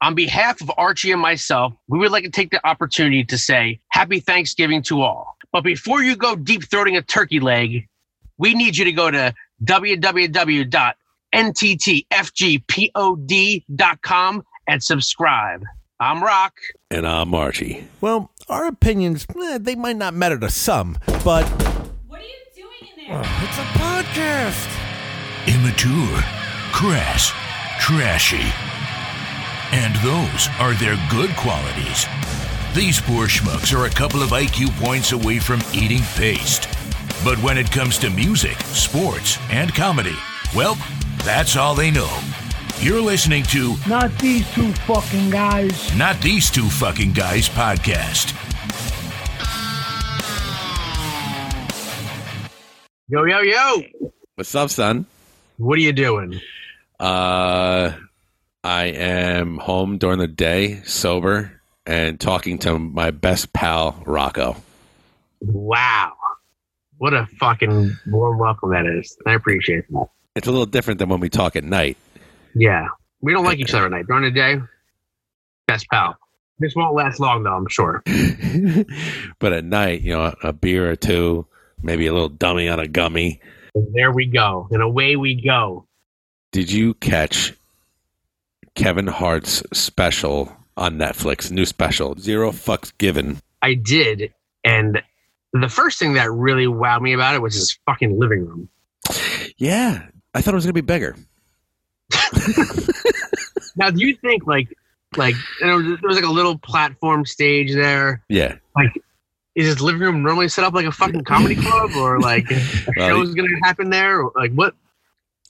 On behalf of Archie and myself, we would like to take the opportunity to say Happy Thanksgiving to all. But before you go deep throating a turkey leg, we need you to go to www.nttfgpod.com and subscribe. I'm Rock. And I'm Archie. Well, our opinions, eh, they might not matter to some, but What are you doing in there? it's a podcast. immature, crass, trashy. And those are their good qualities. These poor schmucks are a couple of IQ points away from eating paste. But when it comes to music, sports, and comedy, well, that's all they know. You're listening to Not these two fucking guys. Not These Two Fucking Guys podcast. Yo, yo, yo. What's up, son? What are you doing? Uh, I am home during the day, sober, and talking to my best pal, Rocco. Wow. What a fucking warm welcome that is. I appreciate that. It's a little different than when we talk at night. Yeah. We don't like each other at night. During the day, best pal. This won't last long, though, I'm sure. but at night, you know, a beer or two, maybe a little dummy on a gummy. And there we go. And away we go. Did you catch Kevin Hart's special on Netflix? New special, Zero Fucks Given. I did. And the first thing that really wowed me about it was his fucking living room. Yeah, I thought it was going to be bigger. Now, do you think, like, like there was like a little platform stage there? Yeah. Like, is his living room normally set up like a fucking comedy club, or like a Well, show's gonna happen there? Or, like, what?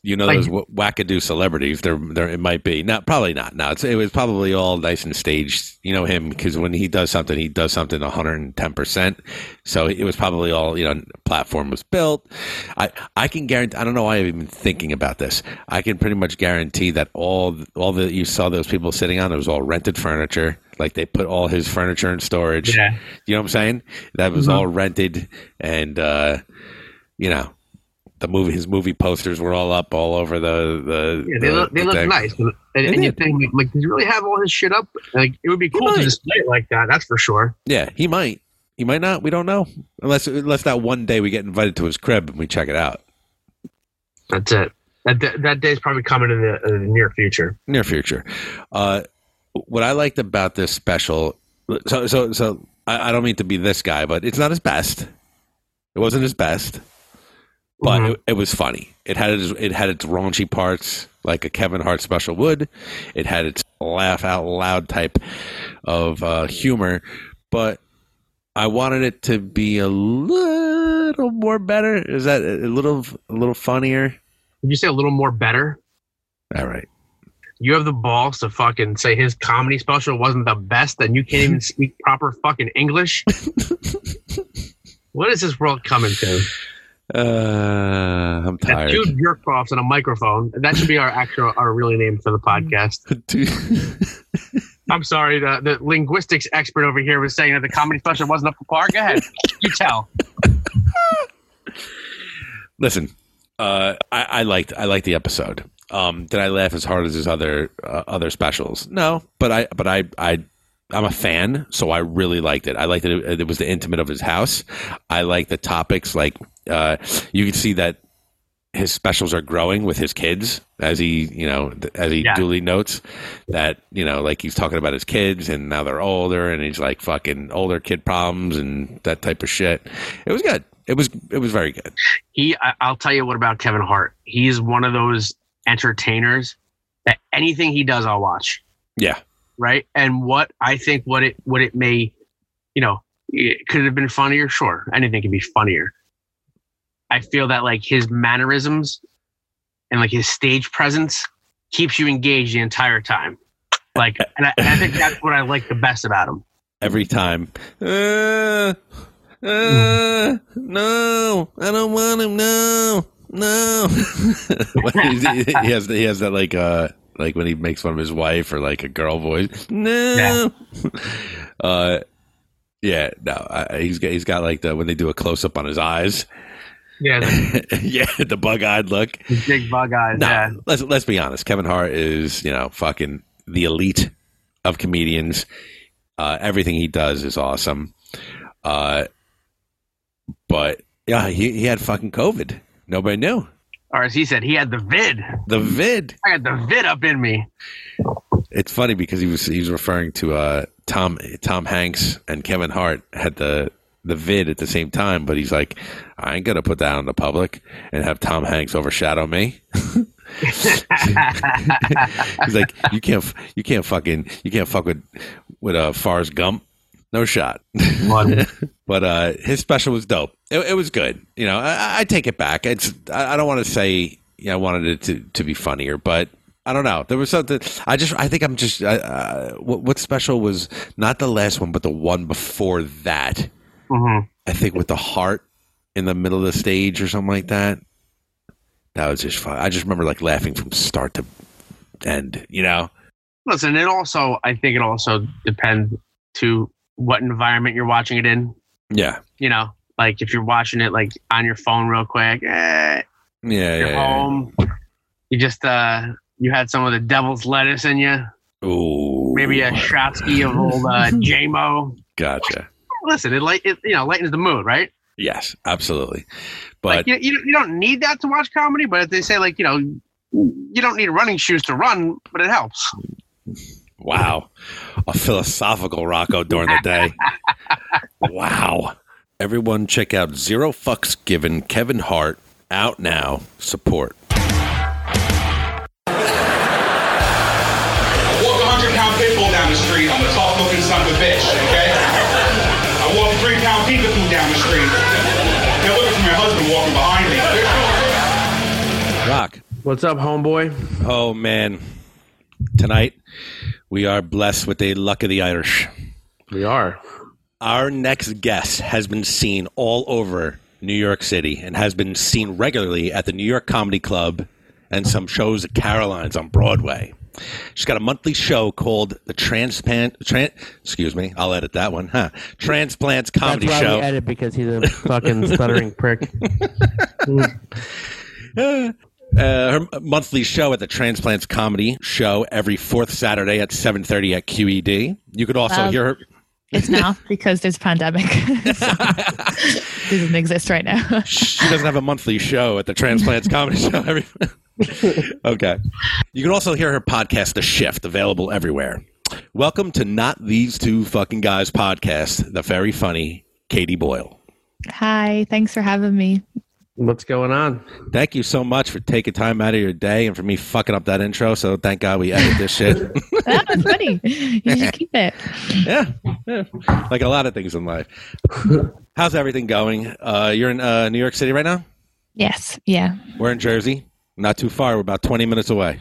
You know Like- those w- wackadoo celebrities. There, there it might be. Not probably not. No, it's, it was probably all nice and staged. You know him because when he does something, he does something one hundred and ten percent. So it was probably all you know. Platform was built. I I can guarantee. I don't know why I'm even thinking about this. I can pretty much guarantee that all all that you saw those people sitting on it was all rented furniture. Like they put all his furniture in storage. Yeah. You know what I'm saying? That was Mhm. all rented, and uh, you know, the movie, his movie posters were all up all over the the. Yeah, they the- look they the look thing. nice. And, and, you think, like, does he really have all his shit up? Like, it would be cool to display it like that. That's for sure. Yeah, he might. He might not. We don't know unless unless that one day we get invited to his crib and we check it out. That's it. That that, that day's probably coming in the, in the near future. near future. Uh, what I liked about this special, so so so I, I don't mean to be this guy, but it's not his best. It wasn't his best, but Mhm. it, it was funny. It had its, it had its raunchy parts, like a Kevin Hart special would. It had its laugh out loud type of uh, humor, but I wanted it to be a little more better. Is that a little a little funnier? Did you say a little more better? All right. You have the balls to fucking say his comedy special wasn't the best, and you can't even speak proper fucking English. what is this world coming to? Uh, I'm tired. two jerk offs and a microphone. That should be our actual, our really name for the podcast. I'm sorry, the, the linguistics expert over here was saying that the comedy special wasn't up to par. Go ahead, you tell. Listen, uh, I, I liked I liked the episode. Um, did I laugh as hard as his other uh, other specials? No, but I but I I I'm a fan, so I really liked it. I liked that it, it was the intimate of his house. I like the topics. Like uh, you can see that his specials are growing with his kids as he you know as he Yeah. duly notes that you know like he's talking about his kids and now they're older and he's like fucking older kid problems and that type of shit. It was good. It was it was very good. He, I'll tell you what about Kevin Hart. He's one of those entertainers that anything he does, I'll watch. Yeah. Right. And what I think, what it, what it may, you know, it could have been funnier. Sure, anything can be funnier. I feel that like his mannerisms and like his stage presence keeps you engaged the entire time. Like, and I, and I think that's what I like the best about him. every time. Uh, uh, no, I don't want him. No, no. He has he has that like uh like when he makes fun of his wife or like a girl voice. No. Uh, yeah, no. I, he's got he's got like the when they do a close up on his eyes. Yeah, the, yeah, the bug eyed look. the big bug eyes. No, Yeah. let's let's be honest. Kevin Hart is you know fucking the elite of comedians. Uh, everything he does is awesome. Uh, but yeah, he, he had fucking COVID. Nobody knew. Or as he said, he had the vid. The vid. I had the vid up in me. It's funny because he was he was referring to uh, Tom Tom Hanks and Kevin Hart had the the vid at the same time, but he's like, I ain't gonna put that on the public and have Tom Hanks overshadow me. he's like, you can't you can't fucking you can't fuck with with uh, Forrest Gump. No shot. but uh, his special was dope. It, it was good. You know, I, I take it back. It's I, I don't want to say you know, I wanted it to, to be funnier, but I don't know. There was something. I just I think I'm just. Uh, what, what special was not the last one, but the one before that. hmm I think with the heart in the middle of the stage or something like that. That was just fun. I just remember like laughing from start to end. You know. Listen, it also I think it also depends to what environment you're watching it in. Yeah. You know, like if you're watching it like on your phone real quick, eh, Yeah. you're yeah, yeah. home. You just uh you had some of the devil's lettuce in you. Ooh. Maybe a Shotsky of old uh, JMO. Gotcha. Listen, it light it you know lightens the mood, right? Yes, absolutely. But like you, you you don't need that to watch comedy, but if they say like you know you don't need running shoes to run, but it helps. Wow. A philosophical Rocco during the day. wow. Everyone check out Zero Fucks Given Kevin Hart out now. Support. I walk a hundred pound pit bull down the street. I'm a tough looking son of a bitch, okay? I walk a three pound peekaboo down the street. They're looking for my husband walking behind me. Rock. What's up, homeboy? Oh, man. Tonight, we are blessed with the luck of the Irish. We are. Our next guest has been seen all over New York City and has been seen regularly at the New York Comedy Club and some shows at Caroline's on Broadway. She's got a monthly show called the Transplant. Tran, excuse me, I'll edit that one. Huh? Transplants Comedy That's why Show. we edit because he's a fucking stuttering prick. Uh, her monthly show at the Transplants Comedy Show every fourth Saturday at 7:30 at QED. You could also Well, hear her. It's not because there's a pandemic. Doesn't exist right now. she doesn't have a monthly show at the Transplants Comedy Show. Every okay. You can also hear her podcast, The Shift, available everywhere. Welcome to Not These Two Fucking Guys podcast, the very funny Katie Boyle. Hi, thanks for having me. What's going on? Thank you so much for taking time out of your day and for me fucking up that intro. So thank God we edit this shit. That was funny. You should keep it. yeah, yeah, like a lot of things in life. How's everything going? Uh, you're in uh, New York City right now. Yes. Yeah. We're in Jersey, not too far. We're about 20 minutes away.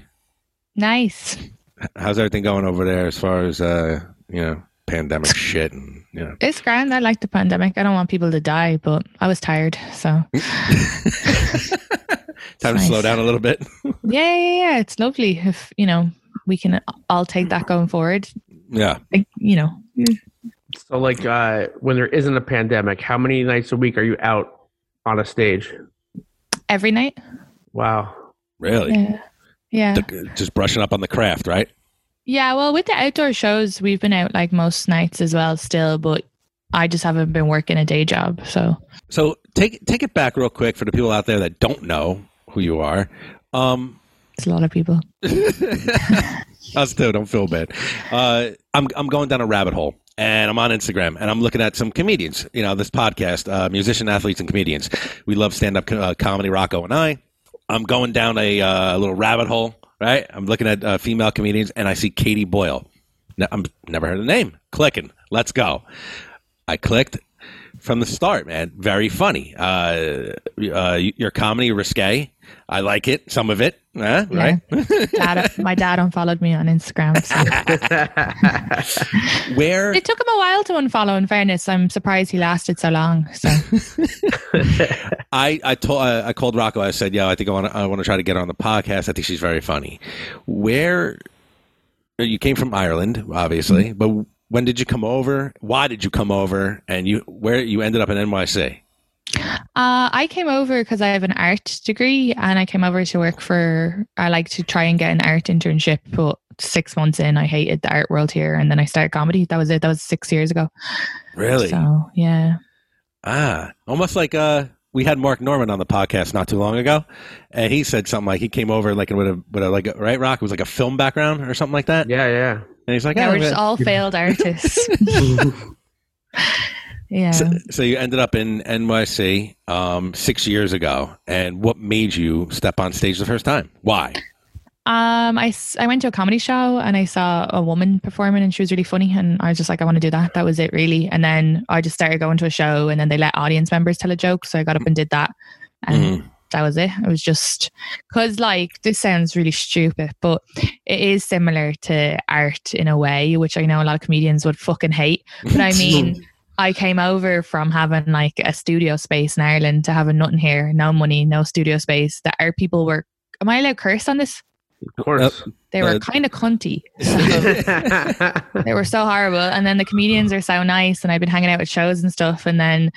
Nice. How's everything going over there as far as uh, you know pandemic shit and you know? It's grand. I like the pandemic. I don't want people to die, but I was tired. So Time to slow down a little bit. yeah, yeah, yeah. It's lovely if you know we can all take that going forward. yeah. Like, you know, So, like, uh, when there isn't a pandemic, how many nights a week are you out on a stage? every night. Wow. Really? Yeah. Yeah. The- just brushing up on the craft, right? Yeah, well, with the outdoor shows, we've been out like most nights as well, still, but I just haven't been working a day job. So, So take take it back real quick for the people out there that don't know who you are. Um, it's a lot of people. us too. Don't feel bad. Uh, I'm I'm going down a rabbit hole, and I'm on Instagram, and I'm looking at some comedians. You know, this podcast, uh, musician, athletes, and comedians. We love stand up uh, comedy. Rocco and I. I'm going down a uh, little rabbit hole. Right. I'm looking at uh, female comedians, and I see Katie Boyle. Now, I'm never heard the name. Clicking. Let's go. I clicked from the start, man. Very funny. Uh, uh, your comedy risque. I like it. Some of it. Huh? Yeah. Right. Dad, my dad unfollowed me on Instagram. So. Where It took him a while to unfollow. In fairness, I'm surprised he lasted so long. So, I I told uh, I called Rocco. I said, "Yeah, I think I want to I want to try to get her on the podcast. I think she's very funny." Where you came from Ireland, obviously, but when did you come over? Why did you come over? And you where you ended up in NYC? Uh, I came over because I have an art degree, and I came over to work for. I like to try and get an art internship, but six months in, I hated the art world here, and then I started comedy. That was it. That was six years ago. Really? So yeah. Ah, almost like uh, we had Mark Normand on the podcast not too long ago, and he said something like he came over like with a with a like a, right rock it was like a film background or something like that. Yeah, yeah. And he's like, Yeah, "Oh, we're just all failed artists. yeah. So, so you ended up in NYC um, six years ago, and what made you step on stage the first time? Why? Um, I, I went to a comedy show and I saw a woman performing and she was really funny and I was just like, I want to do that. That was it really. And then I just started going to a show and then they let audience members tell a joke. So I got up and did that. And that was it. It was just because like this sounds really stupid, but it is similar to art in a way, which I know a lot of comedians would fucking hate. But I mean, I came over from having like a studio space in Ireland to having nothing here, no money, no studio space. The art people were. Am I allowed to curse on this? Of course. They were Uh, kind of cunty. So they were so horrible. And then the comedians are so nice, and I've been hanging out at shows and stuff. And then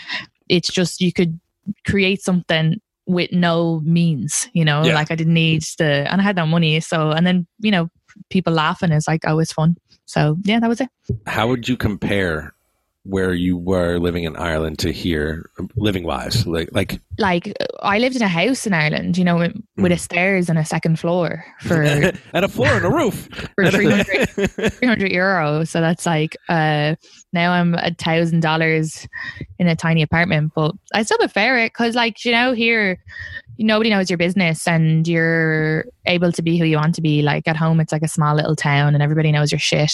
it's just you could create something with no means, you know. Yeah. Like I didn't need the, and I had no money. So, and then you know, people laughing is like always fun. So yeah, that was it. How would you compare where you were living in Ireland to here, living wise? Like, like Like I lived in a house in Ireland, you know, with, with a Mm. stairs and a second floor for and a floor and a roof for 300, 300 euro. So that's like, uh, now I'm a thousand dollars in a tiny apartment, but I still prefer it because, like, you know, here nobody knows your business and you're able to be who you want to be. Like at home, it's like a small little town and everybody knows your shit,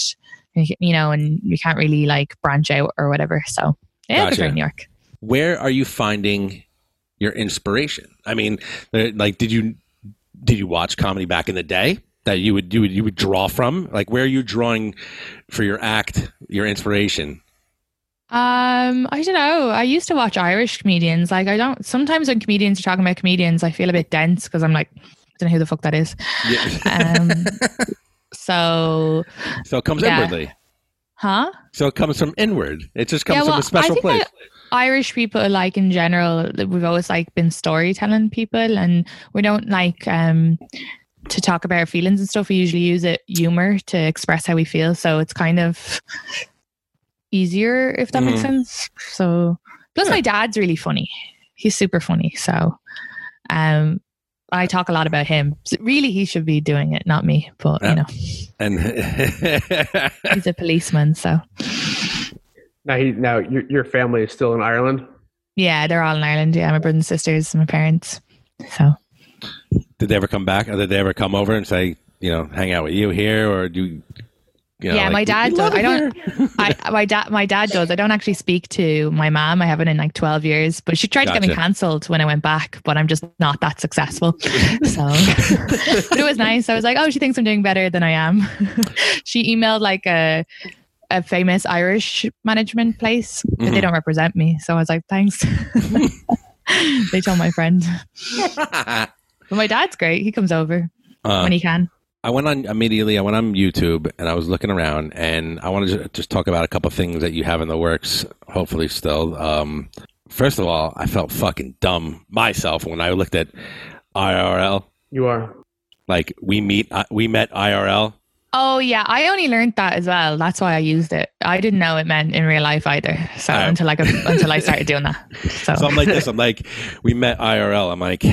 you- know, and you can't really like branch out or whatever. So yeah, Gotcha. New York. where are you finding your inspiration? I mean, uh, like, did you did you watch comedy back in the day that you would you would you would draw from? Like, where are you drawing for your act, your inspiration? Um, I don't know. I used to watch Irish comedians. Like, I don't. Sometimes when comedians are talking about comedians, I feel a bit dense because I'm like, I don't know who the fuck that is. Um, so, so it comes yeah. inwardly. huh? So it comes from inward. It just comes Yeah, from a special I think place. Irish people, like in general, we've always like been storytelling people, and we don't like um to talk about our feelings and stuff. We usually use it humor to express how we feel, so it's kind of easier if that makes Mhm. sense. So, plus my dad's really funny. He's super funny, so um. I talk a lot about him. So really, he should be doing it, not me. But Yeah. you know, and he's a policeman, so Now, he, now your, your family is still in Ireland. yeah, they're all in Ireland. Yeah, my brothers and sisters, my parents. So did they ever come back? Or did they ever come over and say, you know, hang out with you here, or do you? You know, yeah, like, my dad does. I don't. I my dad my dad does. I don't actually speak to my mom. I haven't in like twelve years. But she tried to get me cancelled when I went back, but I'm just not that successful. So, but it was nice. I was like, oh, she thinks I'm doing better than I am. she emailed like a a famous Irish management place, but they Mhm. don't represent me. So I was like, thanks. they told my friend. But my dad's great. He comes over Uh, when he can. I went on immediately. I went on YouTube and I was looking around, and I wanted to just talk about a couple of things that you have in the works. Hopefully, still. Um, first of all, I felt fucking dumb myself when I looked at IRL. You are. Like we meet, uh, we met IRL. Oh yeah, I only learned that as well. That's why I used it. I didn't know it meant in real life either. So Oh. until like until I started doing that. So, So I'm like this. I'm like, we met IRL. I'm like, uh,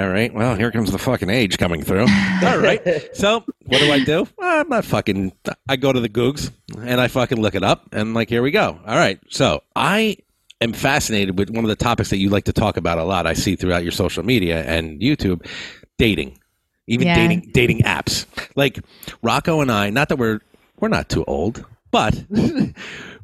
all right. Well, here comes the fucking age coming through. all right. So what do I do? Well, I'm not fucking. I go to the Googs and I fucking look it up, and like, here we go. All right. So I am fascinated with one of the topics that you like to talk about a lot. I see throughout your social media and YouTube, dating, even Yeah. dating dating apps. Like Rocco and I. Not that we're we're not too old, but.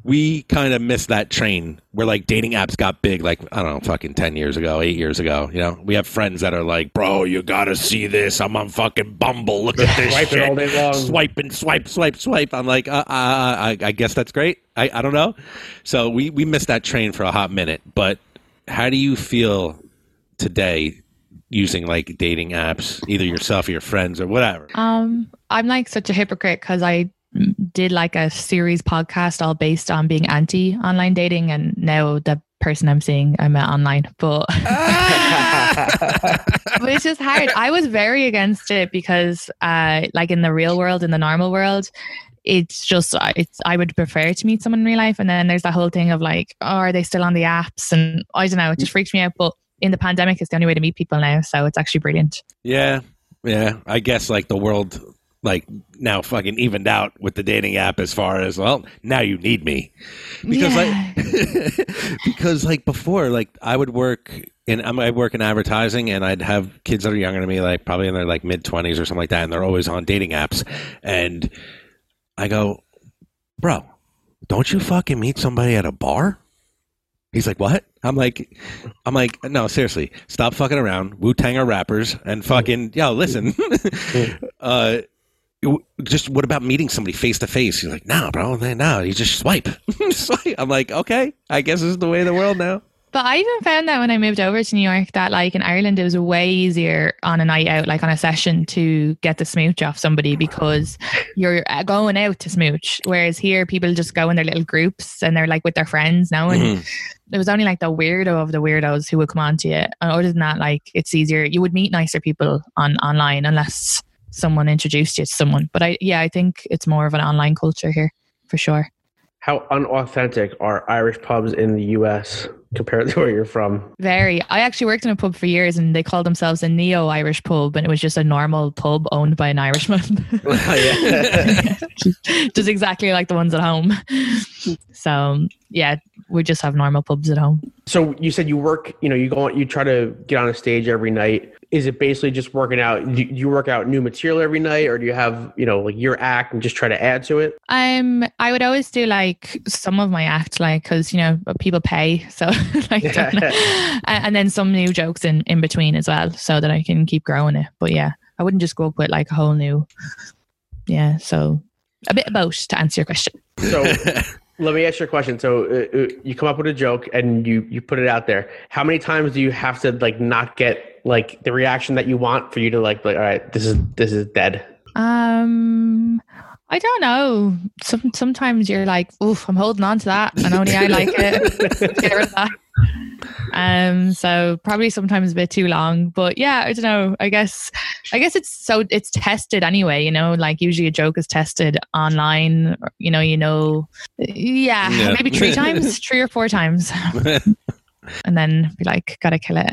We kind of missed that train where like dating apps got big, like I don't know, fucking ten years ago, eight years ago. You know, we have friends that are like, "Bro, you gotta see this. I'm on fucking Bumble. Look at this Swiping shit. all day long. Swiping, swipe, swipe, swipe." I'm like, uh, uh, I, I guess that's great. I, I don't know. So we we missed that train for a hot minute. But how do you feel today using like dating apps, either yourself or your friends or whatever? um, I'm like such a hypocrite because I did like a series podcast all based on being anti online dating, and now the person I'm seeing. I met online, but but it's just hard. I was very against it because, uh, like in the real world, in the normal world, it's just uh, it's. I would prefer to meet someone in real life, and then there's that whole thing of like, oh, are they still on the apps? And I don't know. It just freaks me out. But in the pandemic, it's the only way to meet people now, so it's actually brilliant. Yeah, yeah. I guess like the world like now fucking evened out with the dating app as far as well now you need me because Yeah. like because like before like i would work in i work in advertising and i'd have kids that are younger than me like probably in their like mid 20s or something like that and they're always on dating apps and i go bro don't you fucking meet somebody at a bar He's like, what? I'm like, I'm like, no, seriously, stop fucking around. Wu Tang are rappers and fucking, yo, listen. uh, just what about meeting somebody face to face? He's like, nah, bro, no, you just swipe. Swipe. I'm like, okay, I guess this is the way of the world now. But I even found that when I moved over to New York, that like in Ireland, it was way easier on a night out, like on a session, to get the smooch off somebody because you're uh, going out to smooch. Whereas here, people just go in their little groups and they're like with their friends now. And Mhm. it was only like the weirdo of the weirdos who would come on to you. And other than that, like it's easier. You would meet nicer people on online unless someone introduced you to someone. But I, yeah, I think it's more of an online culture here for sure. How unauthentic are Irish pubs in the U.S. compared to where you're from? Very. I actually worked in a pub for years and they called themselves a neo Irish pub and it was just a normal pub owned by an Irishman. yeah. just exactly like the ones at home. So, yeah, we just have normal pubs at home. So you said you work, you know, you go on, you try to get on a stage every night. Is it basically just working out? Do you work out new material every night, or do you have, you know, like your act and just try to add to it? Um, I would always do like some of my act, like because you know people pay, so like, don't and, and then some new jokes in in between as well, so that I can keep growing it. But yeah, I wouldn't just go up with like a whole new. Yeah, so a bit of both to answer your question. So let me ask you a question. So uh, uh, you come up with a joke and you you put it out there. How many times do you have to like not get like the reaction that you want for you to like like all right, this is this is dead. Um, I don't know. Some sometimes you're like, oof, I'm holding on to that, and only I like it. Get rid of that. Um, so probably sometimes a bit too long, but yeah, I don't know. I guess, I guess it's so it's tested anyway. You know, like usually a joke is tested online. or, You know, you know, yeah, Yeah. maybe three times, three or four times, and then be like, gotta kill it.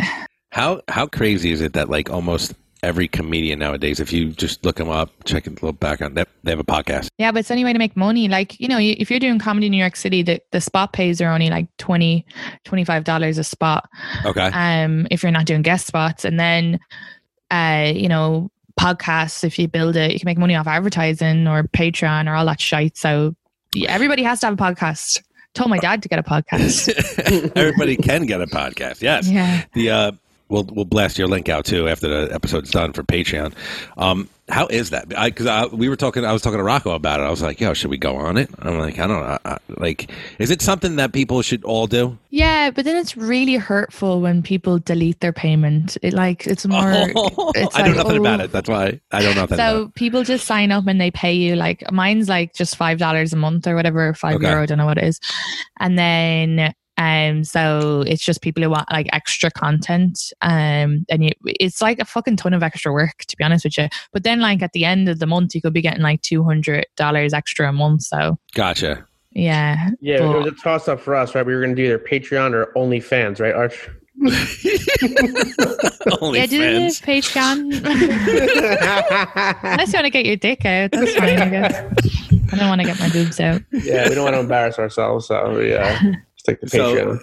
How how crazy is it that like almost every comedian nowadays, if you just look them up, check a little background, they, they have a podcast. Yeah, but it's only way to make money. Like, you know, if you're doing comedy in New York City, the, the spot pays are only like 20 $25 a spot. Okay. Um, if you're not doing guest spots. And then, uh, you know, podcasts, if you build it, you can make money off advertising or Patreon or all that shite. So yeah, everybody has to have a podcast. Told my dad to get a podcast. Everybody can get a podcast. Yes. Yeah. The uh, we'll we'll blast your link out too after the episode's done for Patreon. Um, how is that? Because I, we were talking, I was talking to Rocco about it. I was like, "Yo, should we go on it?" I'm like, "I don't know. I, I, like, is it something that people should all do?" Yeah, but then it's really hurtful when people delete their payment. It like it's more. it's I know like, nothing oh, about it. That's why I don't know nothing. about So people just sign up and they pay you like mine's like just five dollars a month or whatever, five Okay. euro, I don't know what it is. And then um so it's just people who want like extra content. Um and you it's like a fucking ton of extra work to be honest with you. But then like at the end of the month you could be getting like two hundred dollars extra a month. So. Gotcha. yeah. Yeah, it was a toss up for us, right? We were going to do either Patreon or OnlyFans, right, Arch? Only yeah, do friends. the Patreon. Unless you want to get your dick out, that's fine, I guess. I don't want to get my boobs out. yeah, we don't want to embarrass ourselves, so yeah, just take the So- Patreon.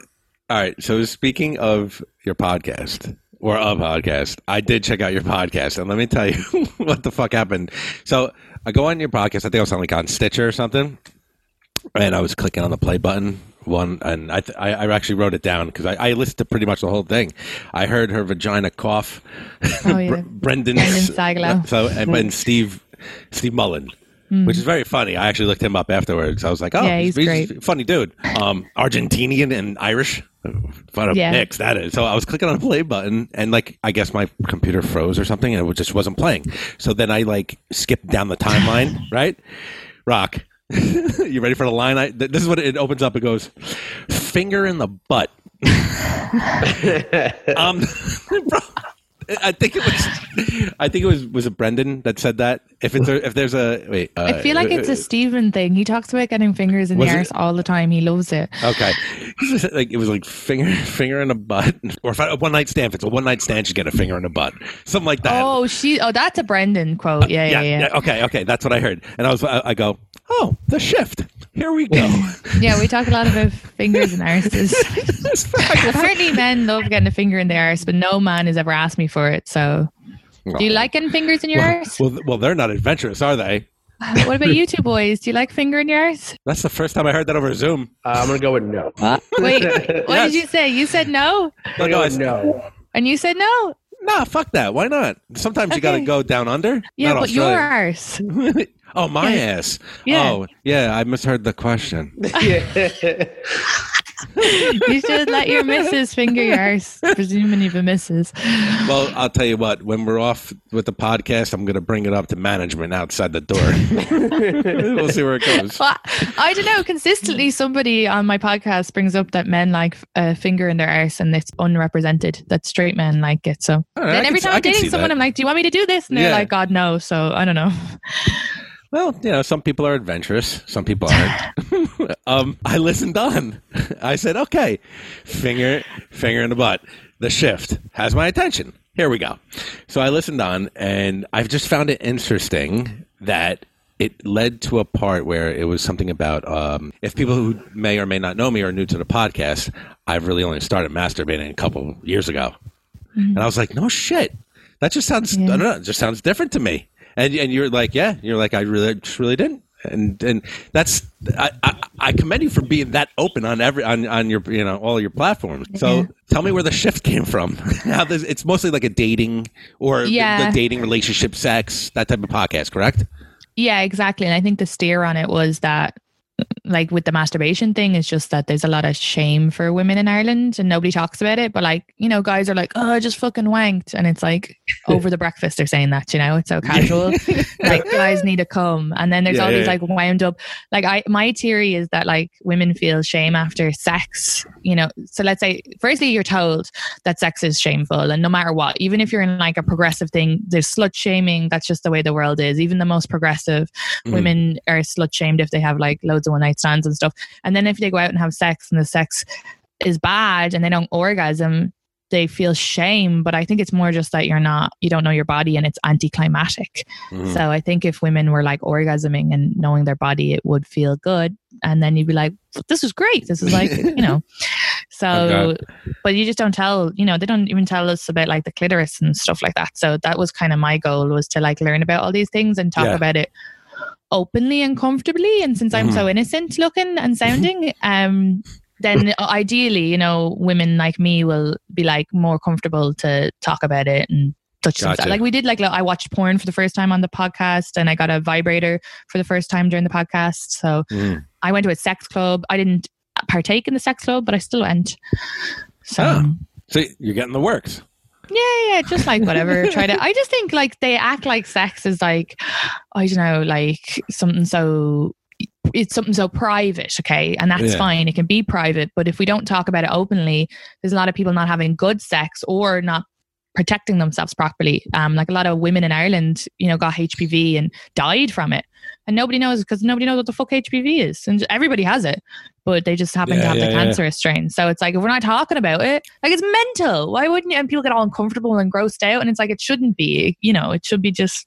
All right. So speaking of your podcast or a podcast, I did check out your podcast, and let me tell you what the fuck happened. So I go on your podcast. I think I was on like on Stitcher or something, and I was clicking on the play button one, and I th- I, I actually wrote it down because I, I listened to pretty much the whole thing. I heard her vagina cough. Oh, yeah. Brendan, Brendan Sagalow. So and, and Steve Steve Mullen. Which is very funny. I actually looked him up afterwards. I was like, "Oh. Yeah, he's a funny dude." Um, Argentinian and Irish. What a Yeah. mix that is. So I was clicking on the play button, and like I guess my computer froze or something, and it just wasn't playing. So then I like skipped down the timeline. right, Rock. you ready for the line? I th- this is what it opens up. It goes, "Finger in the butt um, bro, I think it was. I think it was was it Brendan that said that. If it's a, if there's a wait, uh, I feel like it's a Stephen thing. He talks about getting fingers in the arse all the time. He loves it. Okay, like it was like finger finger in a butt, or if I, a one night stand. If it's a one night stand, you get a finger in a butt, something like that. Oh, she. Oh, that's a Brendan quote. Yeah, yeah, yeah. Yeah, Okay, okay, that's what I heard, and I was I, I go, oh, the shift. Here we go. Yeah, we talk a lot about fingers and arses. Apparently, men love getting a finger in the arse, but no man has ever asked me for it. So, do you like getting fingers in your well, arse? well, well, they're not adventurous, are they? What about you two boys? Do you like finger in your arse? That's the first time I heard that over Zoom. Uh, I'm gonna go with no. Wait, what Yes. did you say? You said no, I'm gonna go with no. and you said no. Nah, fuck that. Why not? Sometimes you got to go down under. Yeah, Not but your Australia. arse. oh, my Yeah. ass. Yeah. Oh, yeah. I misheard the question. You should let your missus finger your arse, presuming you've a missus. Well, I'll tell you what. When we're off with the podcast, I'm going to bring it up to management outside the door. we'll see where it goes. Well, I don't know. Consistently, somebody on my podcast brings up that men like a finger in their arse, and it's unrepresented. That straight men like it. So All right, I then can every see- time I I'm dating someone, that. I'm like, "Do you want me to do this?" And they're Yeah. like, "God, no." So I don't know. Well, you know, some people are adventurous, some people aren't. um, I listened on. I said, okay, finger, finger in the butt. The shift has my attention. Here we go. So I listened on, and I've just found it interesting that it led to a part where it was something about um, if people who may or may not know me are new to the podcast, I've really only started masturbating a couple years ago. And I was like, no shit. That just sounds, I don't know, it just sounds different to me. And, and you're like, yeah, you're like, I really, just really didn't. And, and that's, I, I, I commend you for being that open on every, on, on your, you know, all your platforms. So Yeah. tell me where the shift came from. How this, it's mostly like a dating or the- Yeah. the dating relationship, sex, that type of podcast, correct? Yeah, exactly. And I think the steer on it was that, like with the masturbation thing, it's just that there's a lot of shame for women in Ireland and nobody talks about it. But like, you know, guys are like, oh, I just fucking wanked. And it's like over the breakfast, they're saying that, you know, it's so casual. like, guys need to come. And then there's Yeah, all these yeah. like wound up. Like, I, my theory is that like women feel shame after sex, you know. So let's say, firstly, you're told that sex is shameful. And no matter what, even if you're in like a progressive thing, there's slut shaming. That's just the way the world is. Even the most progressive Mhm. women are slut shamed if they have like loads of one night stands and stuff. And then if they go out and have sex and the sex is bad and they don't orgasm, they feel shame. But I think it's more just that you're not, you don't know your body and it's anticlimactic. Mhm. So I think if women were like orgasming and knowing their body, it would feel good. And then you'd be like, this is great. This is like, you know. So, but you just don't tell, you know, they don't even tell us about like the clitoris and stuff like that. So that was kind of my goal was to like learn about all these things and talk Yeah. about it openly and comfortably. And since I'm so innocent looking and sounding, um, then ideally, you know, women like me will be like more comfortable to talk about it and touch Gotcha. Like we did, like I watched porn for the first time on the podcast, and I got a vibrator for the first time during the podcast. So Mhm. I went to a sex club. I didn't partake in the sex club, but I still went. So Oh. So you're getting the works. Yeah, yeah, just like whatever. Try to. I just think like they act like sex is like I don't know, like something so. It's something so private, okay, and that's Yeah. fine. It can be private, but if we don't talk about it openly, there's a lot of people not having good sex or not protecting themselves properly. Um, like a lot of women in Ireland, you know, got HPV and died from it, and nobody knows because nobody knows what the fuck HPV is, and everybody has it, but they just happen to have yeah, the yeah. cancerous strain. So it's like if we're not talking about it, like it's mental. Why wouldn't you? And people get all uncomfortable and grossed out, and it's like it shouldn't be. You know, it should be just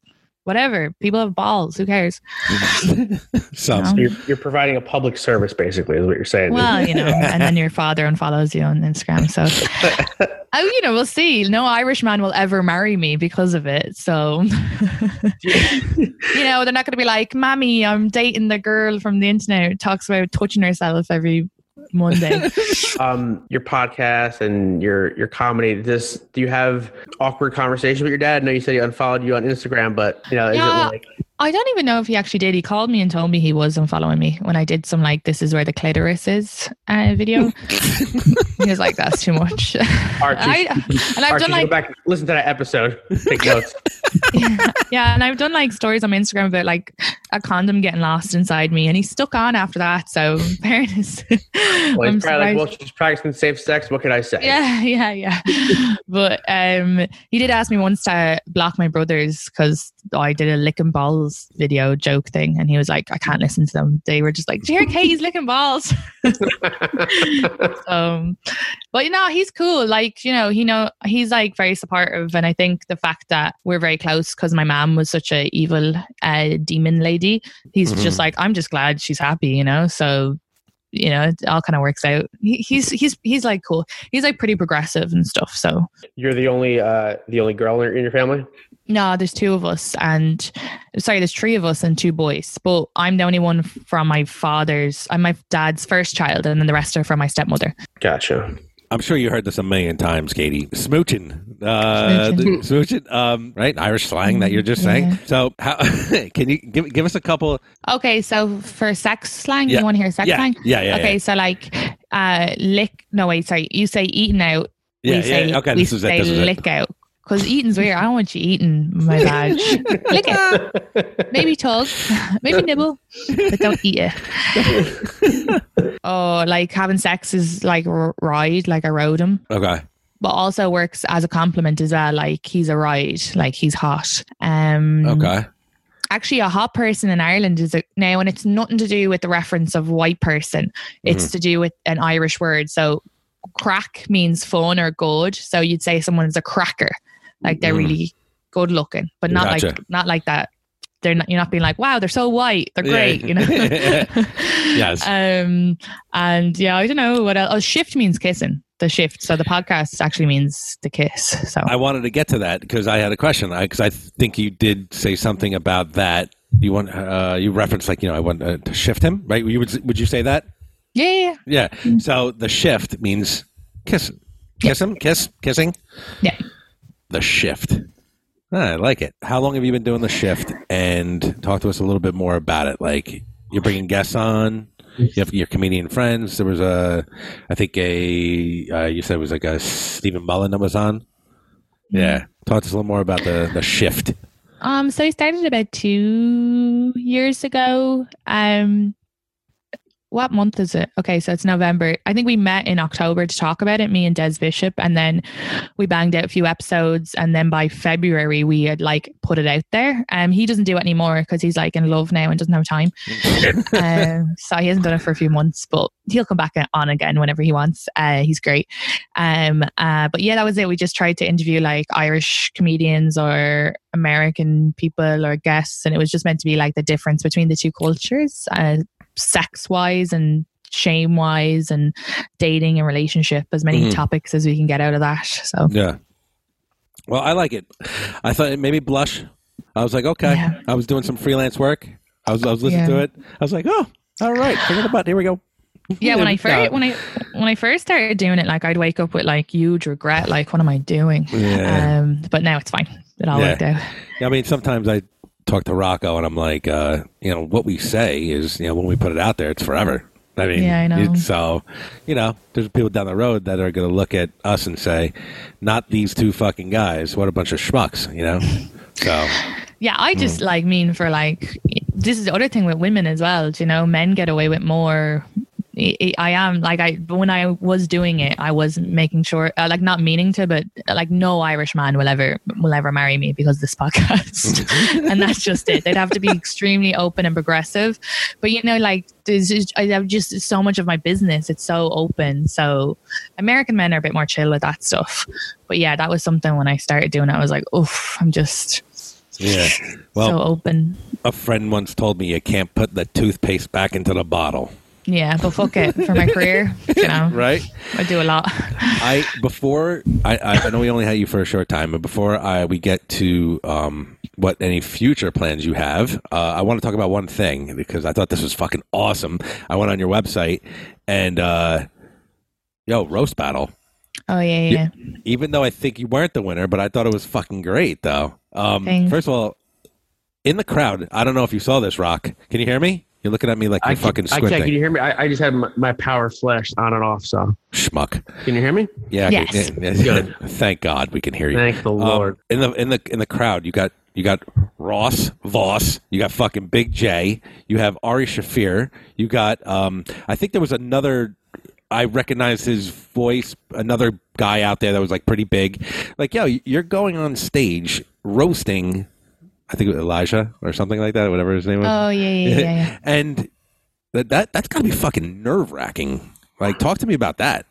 whatever. People have balls. Who cares? Some. No. You're, you're providing a public service, basically, is what you're saying. Well, you know, and then your father unfollows you on Instagram. So, oh, you know, we'll see. No Irish man will ever marry me because of it. So, you know, they're not going to be like, "Mammy, I'm dating the girl from the internet who talks about touching herself every Monday." um, your podcast and your your comedy. This do you have awkward conversations with your dad? I know you said he unfollowed you on Instagram, but you know, is Yeah. it like I don't even know if he actually did. He called me and told me he was unfollowing me when I did some like "This is where the clitoris is" uh, video. he was like, "That's too much." Archie, I, and I've Archie, done like back listen to that episode. Take notes. yeah, and I've done like stories on Instagram about like a condom getting lost inside me, and he stuck on after that. So, fairness, Well, I'm he's probably like, well, she's practicing safe sex. What can I say? yeah, yeah, yeah. but um, he did ask me once to block my brothers because I did a licking balls video joke thing, and he was like, "I can't listen to them." They were just like, "Do you hear Katie's licking balls?" um, but you know, he's cool. Like you know, he know he's like very supportive, and I think the fact that we're very close because my mom was such a evil uh, demon lady. He's Mhm. just like, I'm just glad she's happy, you know. So you know, it all kind of works out. He, he's he's he's like cool. He's like pretty progressive and stuff. So You're the only uh, the only girl in your, in your family. No, there's two of us, and sorry, there's three of us and two boys. But I'm the only one from my father's. I'm my dad's first child, and then the rest are from my stepmother. Gotcha. I'm sure you heard this a million times, Katie. Smooching, uh, the- smooching, um, right? Irish slang that you're just saying. Yeah. So, how can you give give us a couple? Okay, so for sex slang, Yeah. you want to hear sex Yeah. slang? Yeah, yeah, Okay, yeah. so like, uh, lick. No, wait, sorry. You say eating out. Yeah, we say, yeah. Okay, we this is it. say This is it. lick out. Because eating's weird. I don't want you eating my vag. lick it. Maybe tug. Maybe nibble. But don't eat it. oh, like having sex is like r- ride, like I rode him. Okay. But also works as a compliment as well. Like he's a ride, like he's hot. Um, Okay. actually a hot person in Ireland is a, now, and it's nothing to do with the reference of white person. It's Mhm. to do with an Irish word. So crack means fun or good. So you'd say someone's a cracker, like they're Mhm. really good looking, but not Gotcha. like not like that. They're not. You're not being like, wow, they're so white. They're Yeah. great. You know. Yes. Um. And yeah, I don't know what else. Oh, shift means kissing. The shift. So the podcast actually means the kiss. So I wanted to get to that because I had a question because I think you did say something about that. You want uh, you referenced like you know I want uh, to shift him right? You would would you say that? yeah, yeah, yeah. Yeah. So the shift means kiss, kiss him, kiss, kissing. Yeah. The shift. Ah, I like it. How long have you been doing the shift? And talk to us a little bit more about it. Like you're bringing guests on. You have your comedian friends. There was a, I think a, uh, you said it was like a Stephen Mullen that was on. Yeah. Talk to us a little more about the the shift. Um, so I started about two years ago. Um, what month is it? Okay, so it's November. I think we met in October to talk about it, me and Des Bishop, and then we banged out a few episodes, and then by February we had like put it out there. Um, he doesn't do it anymore because he's like in love now and doesn't have time. um, so he hasn't done it for a few months, but he'll come back on again whenever he wants. Uh, he's great. Um, uh, but yeah, that was it. We just tried to interview like Irish comedians or American people or guests, and it was just meant to be like the difference between the two cultures, uh, sex wise and shame wise, and dating and relationship. As many Mhm. topics as we can get out of that. So Yeah. Well, I like it. I thought it made me blush. I was like, okay. Yeah. I was doing some freelance work. I was I was listening to it. I was like, oh, all right, forget about. it. Here we go. yeah, when I first when I when I first started doing it, like I'd wake up with like huge regret, like what am I doing? Yeah. Um, but now it's fine. It all Yeah. worked out. Yeah, I mean, sometimes I talk to Rocco and I'm like, uh, you know, what we say is, you know, when we put it out there, it's forever. I mean, Yeah, I know. so, you know, there's people down the road that are going to look at us and say, not these two fucking guys. What a bunch of schmucks, you know? So, Yeah, I just like mean for like this is the other thing with women as well. do You know, men get away with more. I I am like I when I was doing it, I was making sure, uh, like not meaning to, but uh, like no Irish man will ever will ever marry me because of this podcast, and that's just it. They'd have to be extremely open and progressive, but you know, like there's just, I have just so much of my business. It's so open. So American men are a bit more chill with that stuff, but yeah, that was something when I started doing it. I was like, oof, I'm just yeah. Well, so open. a friend once told me you can't put the toothpaste back into the bottle. Yeah, but fuck it for my career. You know, Right? I do a lot. I before I, I I know we only had you for a short time, but before I we get to um what any future plans you have, uh, I want to talk about one thing because I thought this was fucking awesome. I went on your website and uh yo roast battle. Oh yeah, yeah. Even though I think you weren't the winner, but I thought it was fucking great though. Um, Thanks. first of all, in the crowd. I don't know if you saw this, Rock. Can you hear me? You're looking at me like you're I fucking can't, I can't. Can you hear me? I, I just had my, my power flashed on and off. So Schmuck. can you hear me? Yeah. Yes. okay, yeah, yeah. Good. Thank God we can hear you. Thank the Um, Lord. in the in the in the crowd, you got you got Ross Voss, you got fucking Big Jay, you have Ari Shaffir, you got um I think there was another I recognized his voice, another guy out there that was like pretty big. Like, yo, you're going on stage roasting I think it was Elijah or something like that, whatever his name was. Oh yeah, yeah, yeah. yeah. and that, that that's gotta be fucking nerve wracking. Like talk to me about that.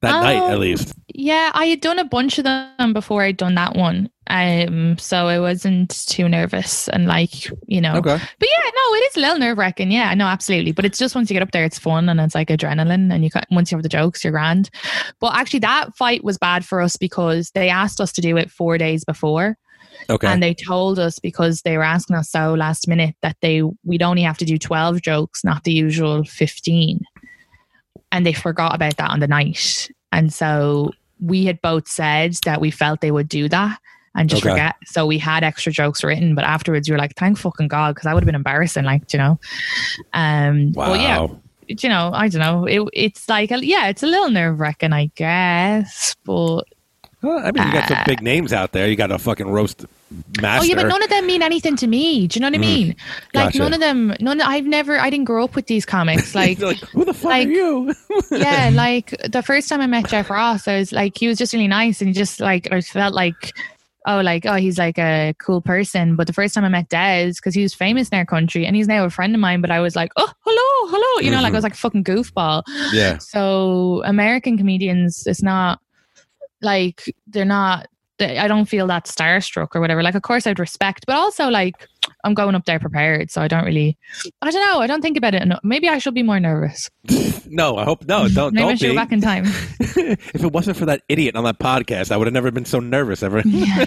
That night at Um, least. Yeah, I had done a bunch of them before I'd done that one. Um, so I wasn't too nervous and like, you know. Okay. But yeah, no, it is a little nerve wracking. Yeah, no, absolutely. But it's just once you get up there, it's fun and it's like adrenaline, and you got, once you have the jokes, you're grand. But actually, that fight was bad for us because they asked us to do it four days before, Okay. and they told us because they were asking us so last minute that they we'd only have to do twelve jokes, not the usual fifteen, and they forgot about that on the night, and so we had both said that we felt they would do that and just Okay. forget. So we had extra jokes written, but afterwards you were like, "Thank fucking god," because that would have been embarrassing, like you know. Um, wow. well, yeah, you know, I don't know. It, it's like, a, yeah, it's a little nerve wracking, I guess, but Well, I mean, you got some Uh, big names out there. You got a fucking roast master. Oh yeah, but none of them mean anything to me. Do you know what I mean? Like Gotcha. none of them. None. I've never. I didn't grow up with these comics. Like, like, who the fuck like- are you? yeah, like the first time I met Jeff Ross, I was like, he was just really nice, and he just like I felt like. Oh, like oh, he's like a cool person. But the first time I met Dez, because he was famous in our country, and he's now a friend of mine. But I was like, oh, hello, hello, you know, like I was like fucking goofball. yeah. So American comedians, it's not like they're not. they- I don't feel that starstruck or whatever. Like, of course, I'd respect, but also like I'm going up there prepared, so I don't really. I don't know. I don't think about it. enough. Maybe I should be more nervous. No, I hope no. Don't Maybe don't should be. go back in time. if it wasn't for that idiot on that podcast, I would have never been so nervous ever. yeah,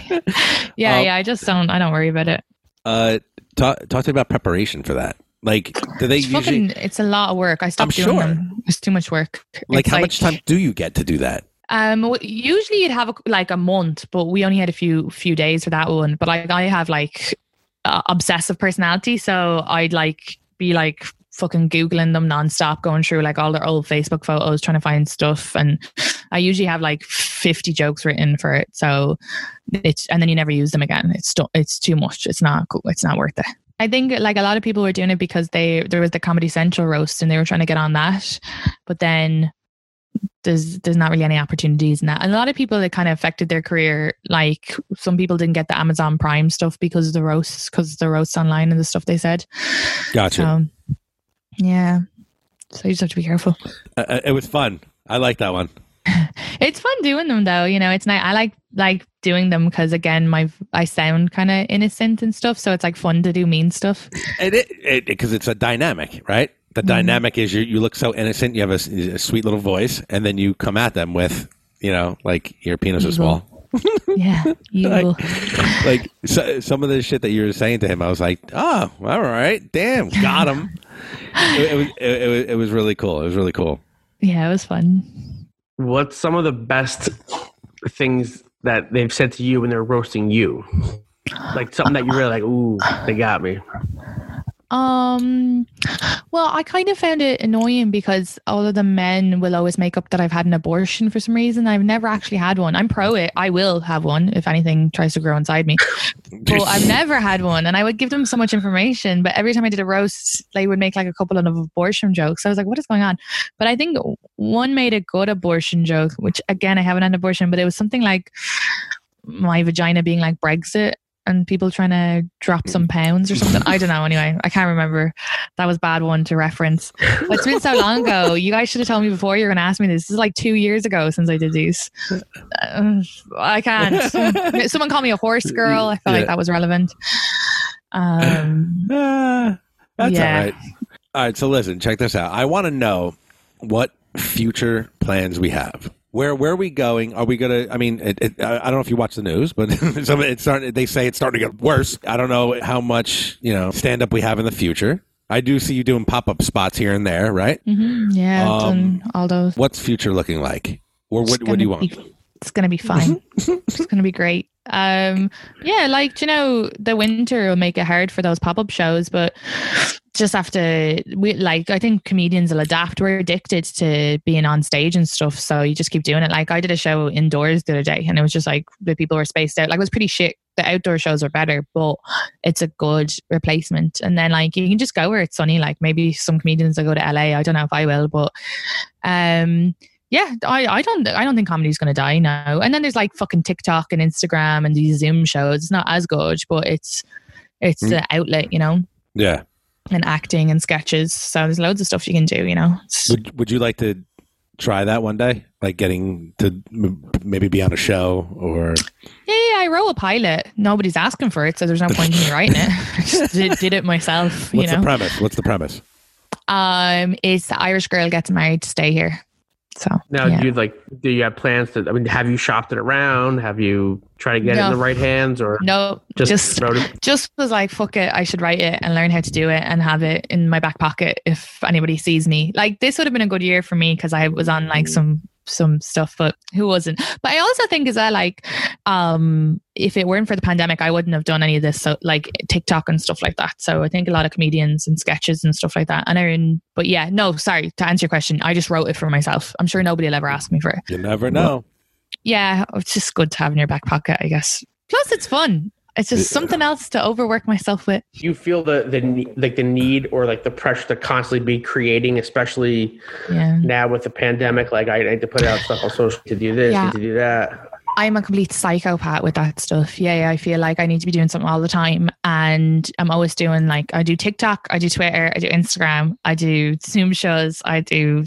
yeah, Um, yeah. I just don't. I don't worry about it. Uh, talk talk to me about preparation for that. Like, do they It's usually fucking. It's a lot of work. I stopped I'm doing sure. them. It's too much work. like It's how much time do you get to do that? Um, usually you'd have a, like a month, but we only had a few few days for that one. But like I have like uh, obsessive personality, so I'd like be like fucking googling them nonstop, going through like all their old Facebook photos, trying to find stuff. And I usually have like fifty jokes written for it, so it's and then you never use them again. It's it's too much. It's not cool. It's not worth it. I think like a lot of people were doing it because they there was the Comedy Central roast and they were trying to get on that, but then there's there's not really any opportunities in that. And a lot of people it kind of affected their career. Like some people didn't get the Amazon Prime stuff because of the roasts, because the roasts online and the stuff they said. Gotcha. So yeah. So you just have to be careful. Uh, uh, it was fun. I like that one. It's fun doing them though. You know, it's nice. I like like doing them because again, my I sound kind of innocent and stuff. So it's like fun to do mean stuff. And it because it's a dynamic, right? The Mm-hmm. dynamic is you you look so innocent. You have a sweet little voice, and then you come at them with you know like your penis is Evil. small. Yeah, you like, like so, some of the shit that you were saying to him, I was like, oh, all right, damn, got him. it, it was it, it was it was really cool. It was really cool. Yeah, it was fun. What's some of the best things that they've said to you when they're roasting you? Like something that you really like, ooh, they got me. Um, well, I kind of found it annoying because all of the men will always make up that I've had an abortion for some reason. I've never actually had one. I'm pro it. I will have one if anything tries to grow inside me. But I've never had one, and I would give them so much information. But every time I did a roast, they would make like a couple of abortion jokes. I was like, "What is going on?" But I think one made a good abortion joke, which again I haven't had an abortion, but it was something like my vagina being like Brexit and people trying to drop some pounds or something. I don't know. Anyway, I can't remember. That was a bad one to reference. But it's been so long ago. You guys should have told me before you were going to ask me this. This is like two years ago since I did these. Uh, I can't. Someone called me a horse girl. I felt Yeah. like that was relevant. Um, Ah, that's Yeah. all right. All right, so listen, check this out. I want to know what future plans we have. Where where are we going? Are we gonna? I mean, it, it, I don't know if you watch the news, but it's starting. They say it's starting to get worse. I don't know how much you know stand up we have in the future. I do see you doing pop up spots here and there, right? mhm, yeah, Um, all those. What's future looking like, or what? What do you want? be- it's going to be fine. it's going to be great. Um, yeah, like you know, the winter will make it hard for those pop up shows, but just have to we like I think comedians will adapt. We're addicted to being on stage and stuff, so you just keep doing it. Like I did a show indoors the other day, and it was just like the people were spaced out. Like it was pretty shit. The outdoor shows are better, but it's a good replacement. And then like you can just go where it's sunny. Like maybe some comedians will go to LA. I don't know if I will, but um yeah, I, I don't I don't think comedy's gonna die now. And then there's like fucking TikTok and Instagram and these Zoom shows. It's not as good, but it's it's Mm. the outlet, you know, Yeah. and acting and sketches. So there's loads of stuff you can do, you know. Would Would you like to try that one day? Like getting to m- maybe be on a show or Yeah, yeah, I wrote a pilot. Nobody's asking for it, so there's no point in me writing it. I just did, did it myself, you what's know. the premise? What's the premise? um, it's the Irish girl gets married to stay here. So Now, yeah. do you like? Do you have plans to? I mean, have you shopped it around? Have you tried to get it in the right hands, or no, just, just wrote it? just was like, fuck it, I should write it and learn how to do it and have it in my back pocket if anybody sees me. Like this would have been a good year for me because I was on like mm. some some stuff, but who wasn't? But I also think is that like um if it weren't for the pandemic, I wouldn't have done any of this so like TikTok and stuff like that. So I think a lot of comedians and sketches and stuff like that. And are in but yeah, no, sorry, to answer your question, I just wrote it for myself. I'm sure nobody will ever ask me for it. You never know. Yeah, it's just good to have in your back pocket, I guess. Plus it's fun. It's just something else to overwork myself with. You feel the the like the need or like the pressure to constantly be creating, especially Yeah. now with the pandemic? Like I need to put out stuff on social to do this, Yeah. need to do that. I'm a complete psychopath with that stuff. Yeah, yeah, I feel like I need to be doing something all the time. And I'm always doing like, I do TikTok, I do Twitter, I do Instagram, I do Zoom shows, I do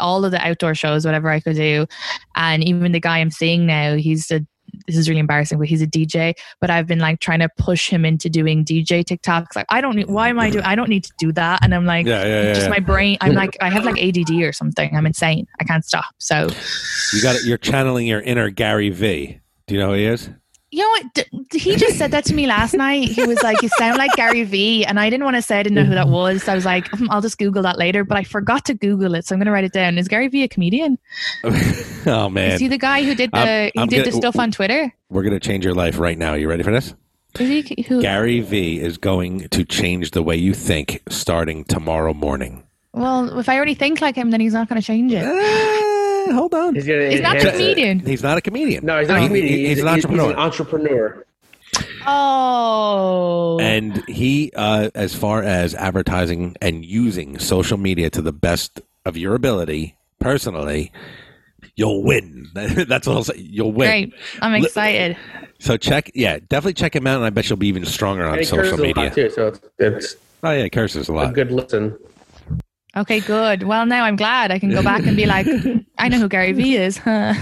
all of the outdoor shows, whatever I could do. And even the guy I'm seeing now, he's a, this is really embarrassing, but he's a DJ. But I've been like trying to push him into doing DJ TikToks. Like, I don't need, why am I doing, I don't need to do that. And I'm like, Yeah, yeah, yeah, just my brain, I'm like, I have like ADD or something. I'm insane. I can't stop. So, You got it. You're channeling your inner Gary Vee. Do you know who he is? You know what? D- he just said that to me last night. He was like, "You sound like Gary Vee," and I didn't want to say I didn't know who that was. So I was like, "Hmm, "I'll just Google that later." But I forgot to Google it, so I'm going to write it down. Is Gary Vee a comedian? oh man, Is he the guy who did the I'm- who I'm did the gonna- stuff on Twitter? we're gonna change your life right now. You ready for this? Is he who? Gary Vee is going to change the way you think starting tomorrow morning. Well, if I already think like him, then he's not going to change it. Eh, hold on. He's, gonna He's not a enhance it. comedian. He's not a comedian. No, he's not He- a comedian. he- he's an entrepreneur. He's an entrepreneur. Oh, and he, uh, as far as advertising and using social media to the best of your ability, personally, you'll win. That's all. I'll say. You'll win. great! I'm excited. So check, yeah, definitely check him out, and I bet you'll be even stronger on And he social curses a lot media. too, so it's, it's Oh yeah, he curses a a lot. good listen. Okay, good. Well, now I'm glad I can go back and be like, I know who Gary Vee is. Huh?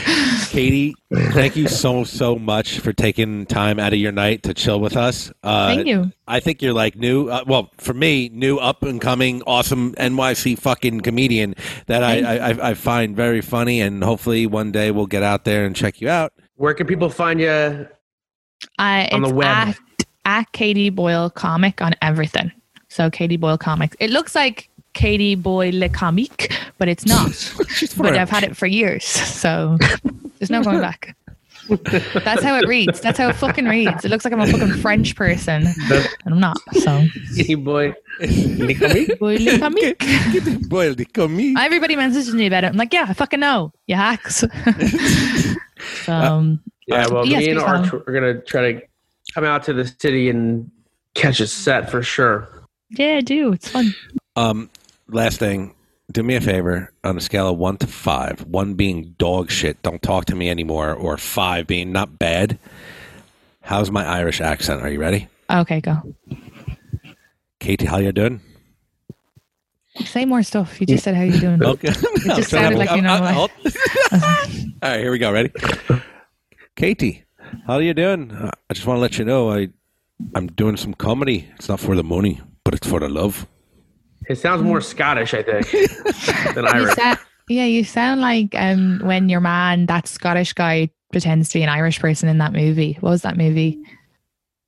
Katie, thank you so so much for taking time out of your night to chill with us. Uh, Thank you. I think you're like new. Uh, well, for me, new up and coming, awesome NYC fucking comedian that I, I I I find very funny, and hopefully one day we'll get out there and check you out. Where can people find you? Uh, On the it's web. At, at Katie Boyle Comic on everything. So Katie Boyle Comics. It looks like Katie Boyle Le Comique, but it's not. but I've had it for years, so there's no going back. That's how it reads. That's how it fucking reads. It looks like I'm a fucking French person, and I'm not. So Hey boy, Nicomi? Boyle Le Comique. Boy, the comi- Everybody messages me about it. I'm like, yeah, I fucking know. You hacks. um, Yeah, well, Yes, me and Arch are gonna try to come out to the city and catch a set for sure. yeah, I do. It's fun. Um, last thing, do me a mm-hmm. favor on a scale of one to five, one being dog shit, don't talk to me anymore, or five being not bad. How's my Irish accent? Are you ready? Okay, go. Katie, how you doing? Say more stuff. You just said how you doing. Okay. It just sounded like you know. like- All right, here we go. Ready? Katie, how are you doing? I just want to let you know I, I'm doing some comedy. It's not for the money, but it's for the love. It sounds more Scottish, I think, than Irish. sound, yeah, you sound like um, when your man, that Scottish guy, pretends to be an Irish person in that movie. What was that movie?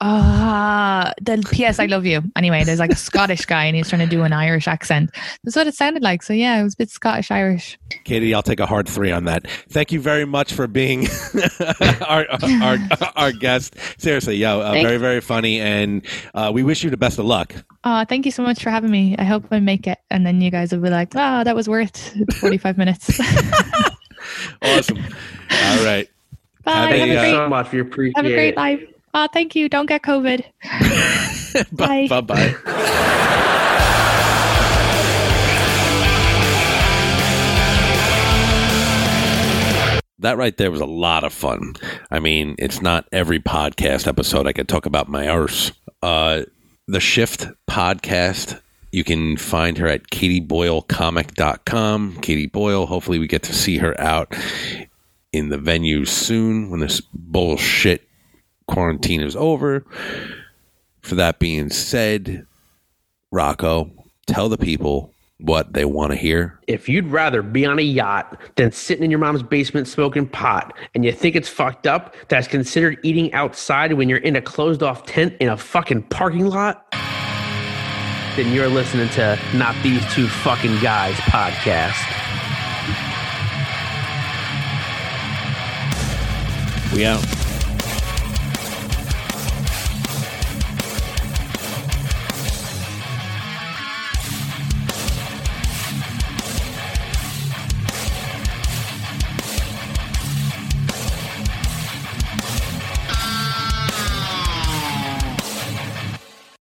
Uh, the PS I love you. Anyway, there's like a Scottish guy and he's trying to do an Irish accent. That's what it sounded like. So yeah, it was a bit Scottish Irish. Katie, I'll take a hard three on that. Thank you very much for being our, our our guest. Seriously, yo, uh, very very funny, and uh, we wish you the best of luck. Uh, thank you so much for having me. I hope I make it. And then you guys will be like, oh, that was worth 45 minutes. Awesome. All right. Bye. Have Have a, a Thank you uh, great, so much. We appreciate have a great it. life. Oh, thank you. Don't get COVID. Bye. Bye bye. That right there was a lot of fun. I mean, it's not every podcast episode I could talk about my arse. Uh, the Shift podcast, you can find her at katieboylecomic.com. Katie Boyle, hopefully we get to see her out in the venue soon when this bullshit quarantine is over. For that being said, Rocco, tell the people what they want to hear. If you'd rather be on a yacht than sitting in your mom's basement smoking pot, and you think it's fucked up, that's considered eating outside when you're in a closed off tent in a fucking parking lot, then you're listening to Not These Two Fucking Guys podcast. We out.